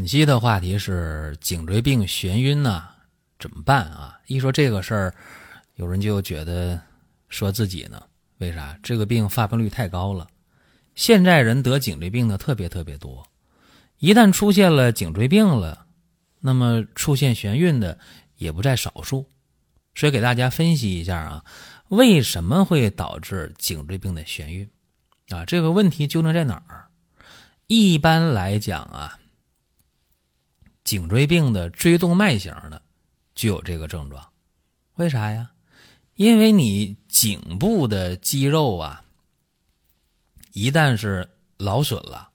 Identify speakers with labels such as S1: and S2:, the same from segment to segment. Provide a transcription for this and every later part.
S1: 本期的话题是颈椎病眩晕呐，怎么办啊？一说这个事儿，有人就觉得说自己呢，为啥？这个病发病率太高了，现在人得颈椎病的特别特别多，一旦出现了颈椎病了，那么出现眩晕的也不在少数。所以给大家分析一下啊，为什么会导致颈椎病的眩晕？啊，这个问题究竟在哪儿？一般来讲啊。颈椎病的椎动脉型的就有这个症状，为啥呀？因为你颈部的肌肉啊，一旦是劳损了，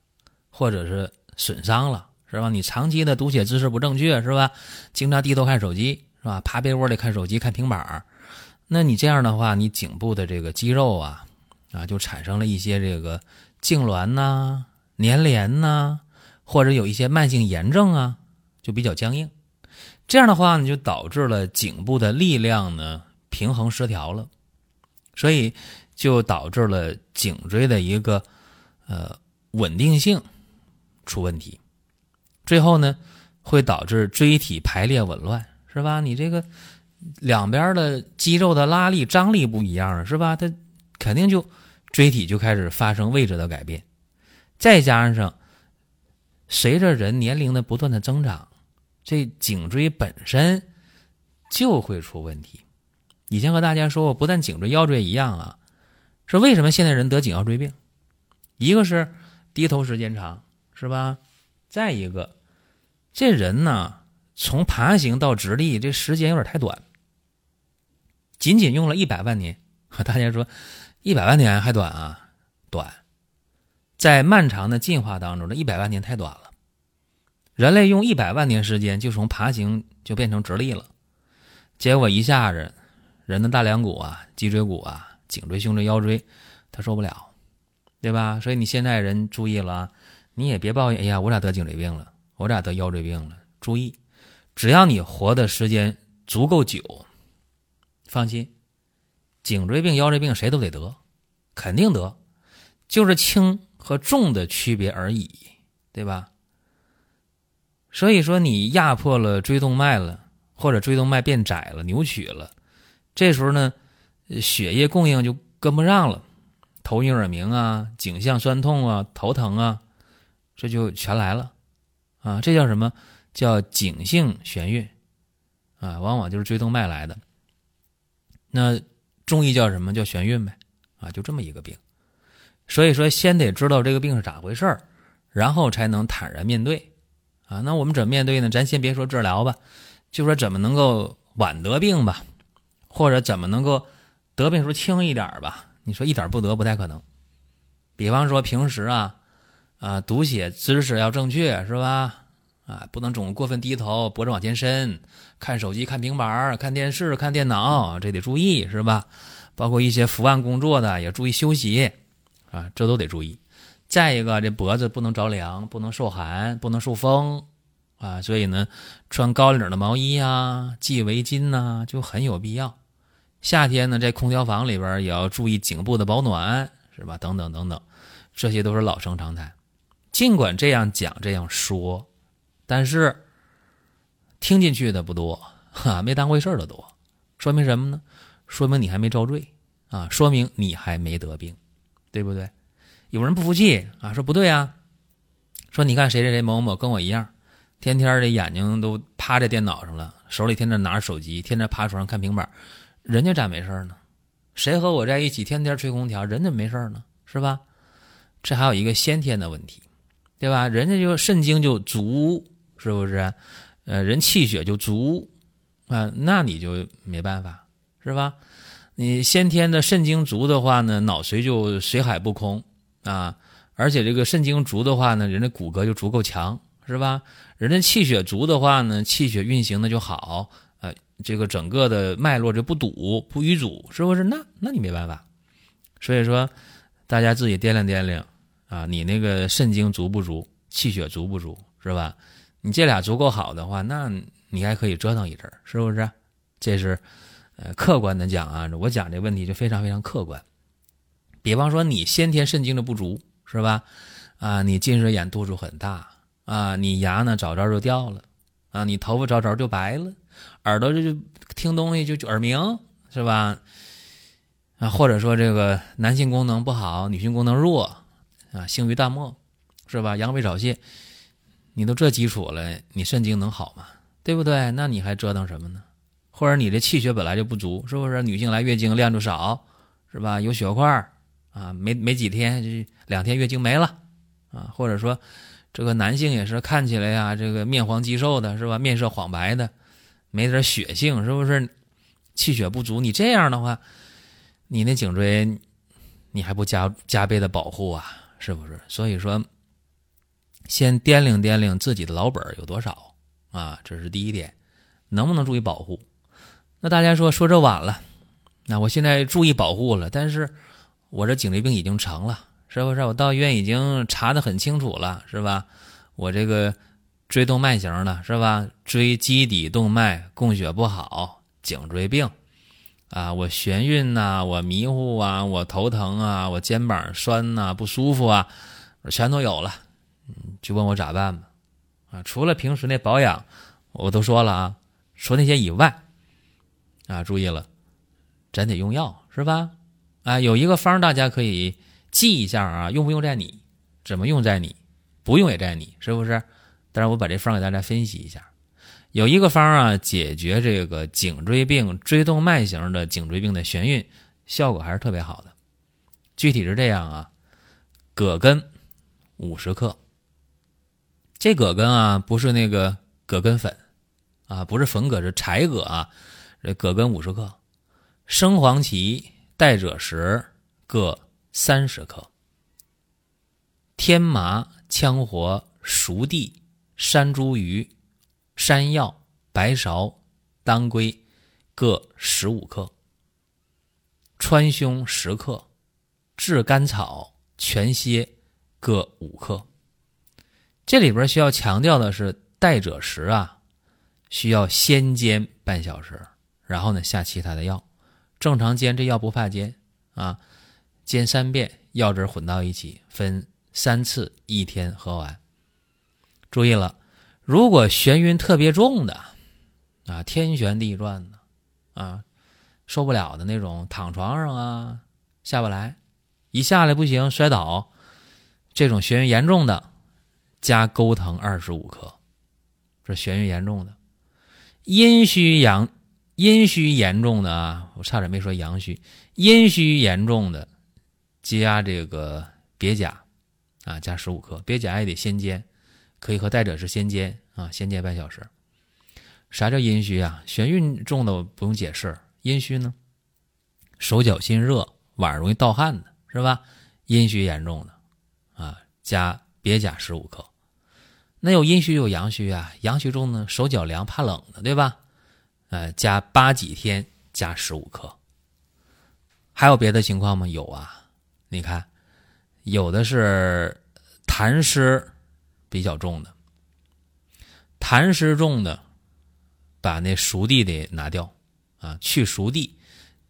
S1: 或者是损伤了，是吧？你长期的读写姿势不正确，是吧？经常低头看手机，是吧？趴被窝里看手机、看平板那你这样的话，你颈部的这个肌肉啊，啊，就产生了一些这个痉挛呐、粘连呐，或者有一些慢性炎症啊。就比较僵硬，这样的话呢，就导致了颈部的力量呢平衡失调了，所以就导致了颈椎的一个呃稳定性出问题，最后呢会导致椎体排列紊乱，是吧？你这个两边的肌肉的拉力张力不一样了，是吧？它肯定就椎体就开始发生位置的改变，再加上随着人年龄的不断的增长。这颈椎本身就会出问题。以前和大家说过，不但颈椎、腰椎一样啊，说为什么现在人得颈腰椎病？一个是低头时间长，是吧？再一个，这人呢，从爬行到直立，这时间有点太短，仅仅用了一百万年。和大家说，一百万年还短啊？短，在漫长的进化当中，这一百万年太短了。人类用一百万年时间就从爬行就变成直立了，结果一下子，人的大梁骨啊、脊椎骨啊、颈椎、胸椎、腰椎，他受不了，对吧？所以你现在人注意了，你也别抱怨，哎呀，我咋得颈椎病了？我咋得腰椎病了？注意，只要你活的时间足够久，放心，颈椎病、腰椎病谁都得得，肯定得，就是轻和重的区别而已，对吧？所以说，你压迫了椎动脉了，或者椎动脉变窄了、扭曲了，这时候呢，血液供应就跟不上了，头晕耳鸣啊、颈项酸痛啊、头疼啊，这就全来了，啊，这叫什么？叫颈性眩晕，啊，往往就是椎动脉来的。那中医叫什么叫眩晕呗？啊，就这么一个病。所以说，先得知道这个病是咋回事儿，然后才能坦然面对。啊，那我们怎么面对呢？咱先别说治疗吧，就说怎么能够晚得病吧，或者怎么能够得病时候轻一点吧？你说一点不得不太可能。比方说平时啊，啊读写姿势要正确是吧？啊不能总过分低头，脖子往前伸，看手机、看平板、看电视、看电脑，这得注意是吧？包括一些伏案工作的也注意休息，啊这都得注意。再一个，这脖子不能着凉，不能受寒，不能受风，啊，所以呢，穿高领的毛衣啊，系围巾呐，就很有必要。夏天呢，在空调房里边也要注意颈部的保暖，是吧？等等等等，这些都是老生常谈。尽管这样讲这样说，但是听进去的不多，哈，没当回事的多。说明什么呢？说明你还没遭罪啊，说明你还没得病，对不对？有人不服气啊，说不对啊，说你看谁谁谁某某某跟我一样，天天的眼睛都趴在电脑上了，手里天天拿着手机，天天趴床上看平板，人家咋没事呢？谁和我在一起天天吹空调，人家没事呢？是吧？这还有一个先天的问题，对吧？人家就肾精就足，是不是？呃，人气血就足啊，那你就没办法，是吧？你先天的肾精足的话呢，脑髓就水海不空。啊，而且这个肾精足的话呢，人的骨骼就足够强，是吧？人的气血足的话呢，气血运行的就好，呃，这个整个的脉络就不堵不淤阻，是不是？那那你没办法。所以说，大家自己掂量掂量啊，你那个肾精足不足，气血足不足，是吧？你这俩足够好的话，那你还可以折腾一阵儿，是不是？这是呃客观的讲啊，我讲这问题就非常非常客观。比方说你先天肾精的不足，是吧？啊，你近视眼度数很大啊，你牙呢早早就掉了啊，你头发早早就白了，耳朵就就听东西就耳鸣，是吧？啊，或者说这个男性功能不好，女性功能弱啊，性欲淡漠，是吧？阳痿早泄，你都这基础了，你肾精能好吗？对不对？那你还折腾什么呢？或者你这气血本来就不足，是不是？女性来月经量就少，是吧？有血块啊，没没几天就两天月经没了啊，或者说这个男性也是看起来呀，这个面黄肌瘦的，是吧？面色黄白的，没点血性，是不是？气血不足，你这样的话。你那颈椎，你还不加加倍的保护啊？是不是？所以说，先掂量掂量自己的老本有多少啊？这是第一点，能不能注意保护？那大家说说这晚了，那我现在注意保护了，但是我这颈椎病已经成了，是不是？我到医院已经查的很清楚了，是吧？我这个椎动脉型的，是吧？椎基底动脉供血不好，颈椎病。啊，我眩晕呐，我迷糊啊，我头疼啊，我肩膀酸呐，不舒服啊，全都有了。嗯，就问我咋办吧。啊，除了平时那保养，我都说了啊，说那些以外，啊，注意了，咱得用药是吧？啊，有一个方大家可以记一下啊，用不用在你，怎么用在你，不用也在你，是不是？但是我把这方给大家分析一下。有一个方啊，解决这个颈椎病、椎动脉型的颈椎病的眩晕，效果还是特别好的。具体是这样啊，葛根五十克。这葛根啊，不是那个葛根粉啊，不是粉葛，是柴葛啊。这葛根五十克，生黄芪、代赭石各三十克，天麻、羌活、熟地、山茱萸。山药、白芍、当归各十五克，川芎十克，炙甘草、全蝎各五克。这里边需要强调的是，代赭石啊，需要先煎半小时，然后呢下其他的药。正常煎这药不怕煎啊，煎三遍，药汁混到一起，分三次，一天喝完。注意了。如果眩晕特别重的，啊，天旋地转的，啊，受不了的那种，躺床上啊下不来，一下来不行摔倒，这种眩晕严重的，加钩藤二十五克，这眩晕严重的，阴虚阳阴虚严重的啊，我差点没说阳虚，阴虚严重的，加这个鳖甲，啊，加十五克，鳖甲也得先煎。可以和代赭石先煎啊，先煎半小时。啥叫阴虚啊？眩晕重的我不用解释。阴虚呢，手脚心热，晚上容易盗汗的是吧？阴虚严重的啊，加鳖甲十五克。那有阴虚有阳虚啊，阳虚重呢，手脚凉怕冷的对吧？呃，加八几天加十五克。还有别的情况吗？有啊，你看，有的是痰湿。比较重的，痰湿重的，把那熟地得拿掉啊，去熟地，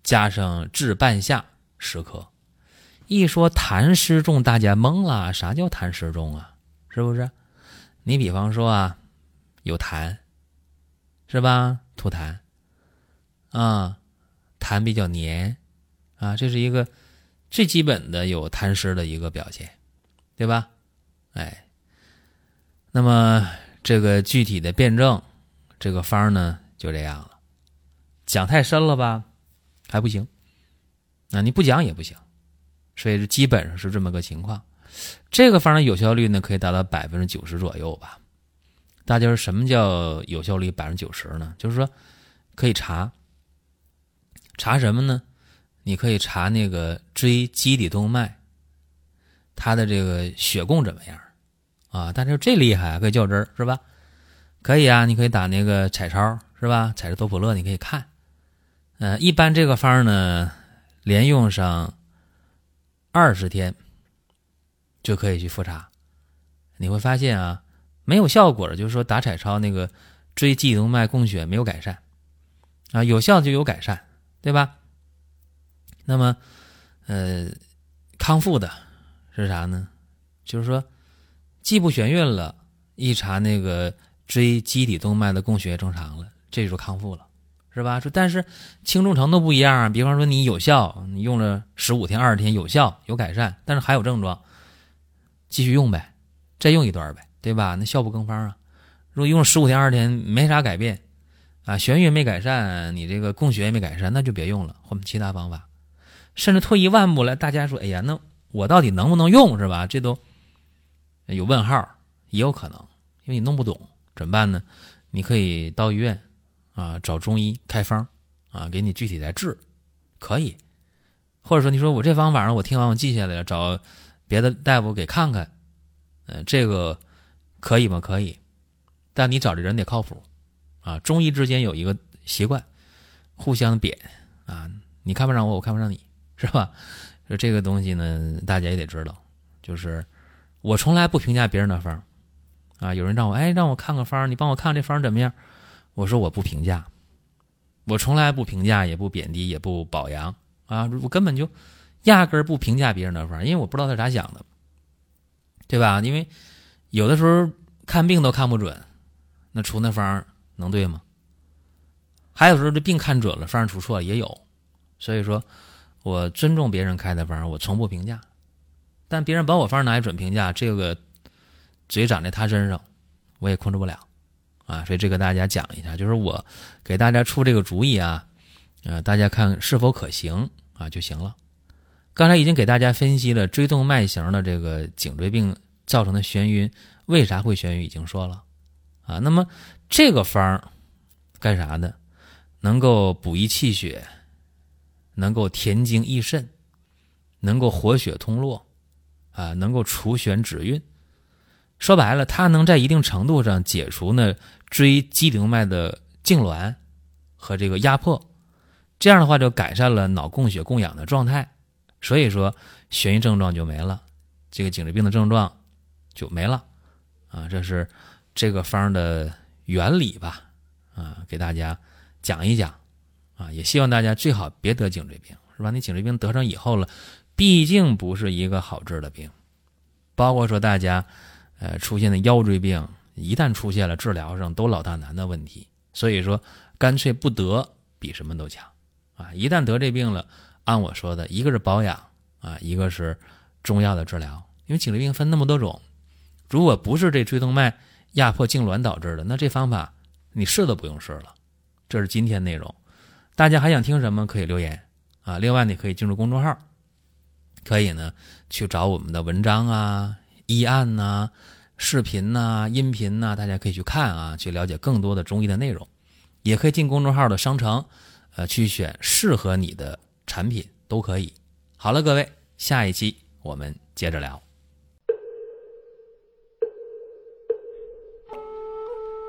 S1: 加上炙半夏十克。一说痰湿重，大家懵了，啥叫痰湿重啊？是不是？你比方说啊，有痰，是吧？吐痰啊，痰比较黏啊，这是一个最基本的有痰湿的一个表现，对吧？哎。那么这个具体的辩证，这个方呢就这样了。讲太深了吧，还不行。那你不讲也不行，所以是基本上是这么个情况。这个方的有效率呢可以达到百分之九十左右吧。大家说什么叫有效率百分之九十呢？就是说可以查查什么呢？你可以查那个椎基底动脉，它的这个血供怎么样啊？但是这厉害啊，可以较真儿是吧？可以啊，你可以打那个彩超是吧？彩色多普勒你可以看。呃，一般这个方呢，连用上二十天就可以去复查。你会发现啊，没有效果的，就是说打彩超那个椎基动脉供血没有改善啊，有效就有改善，对吧？那么，呃，康复的是啥呢？就是说，既不眩晕了，一查那个椎基底动脉的供血正常了，这就是康复了，是吧？说但是轻重程度不一样。比方说你有效，你用了十五天、二十天有效有改善，但是还有症状，继续用呗，再用一段呗，对吧？那效不更方啊。如果用了十五天、二十天没啥改变，啊，眩晕没改善，你这个供血也没改善，那就别用了，换其他方法。甚至退一万步来，大家说：“哎呀，那我到底能不能用？是吧？”这都有问号，也有可能，因为你弄不懂，怎么办呢？你可以到医院啊，找中医开方啊，给你具体来治，可以。或者说，你说我这方法我听完我记下来了，找别的大夫给看看，嗯，这个可以吗？可以，但你找的人得靠谱啊。中医之间有一个习惯，互相贬啊，你看不上我，我看不上你。是吧？说这个东西呢，大家也得知道，就是我从来不评价别人的方啊。有人让我哎，让我看个方，你帮我看看这方怎么样？我说我不评价，我从来不评价，也不贬低，也不褒扬啊。我根本就压根儿不评价别人的方，因为我不知道他咋想的，对吧？因为有的时候看病都看不准，那出那方能对吗？还有时候这病看准了，方出错了也有，所以说。我尊重别人开的方，我从不评价。但别人把我方拿一准评价，这个嘴长在他身上，我也控制不了啊。所以这个大家讲一下，就是我给大家出这个主意啊，呃，大家看是否可行啊就行了。刚才已经给大家分析了椎动脉型的这个颈椎病造成的眩晕，为啥会眩晕已经说了啊。那么这个方儿干啥的？能够补益气血。能够填精益肾，能够活血通络，啊，能够除眩止晕。说白了，它能在一定程度上解除呢椎基动脉的痉挛和这个压迫，这样的话就改善了脑供血供氧的状态。所以说，眩晕症状就没了，这个颈椎病的症状就没了。啊，这是这个方的原理吧？啊，给大家讲一讲。啊，也希望大家最好别得颈椎病，是吧？你颈椎病得上以后了，毕竟不是一个好治的病。包括说大家，呃，出现的腰椎病，一旦出现了，治疗上都老大难的问题。所以说，干脆不得比什么都强。啊，一旦得这病了，按我说的，一个是保养啊，一个是中药的治疗。因为颈椎病分那么多种，如果不是这椎动脉压迫痉挛导致的，那这方法你试都不用试了。这是今天内容。大家还想听什么？可以留言啊！另外，你可以进入公众号，可以呢去找我们的文章啊、医案呐、视频呐、音频呐，大家可以去看啊，去了解更多的中医的内容。也可以进公众号的商城，呃，去选适合你的产品都可以。好了，各位，下一期我们接着聊。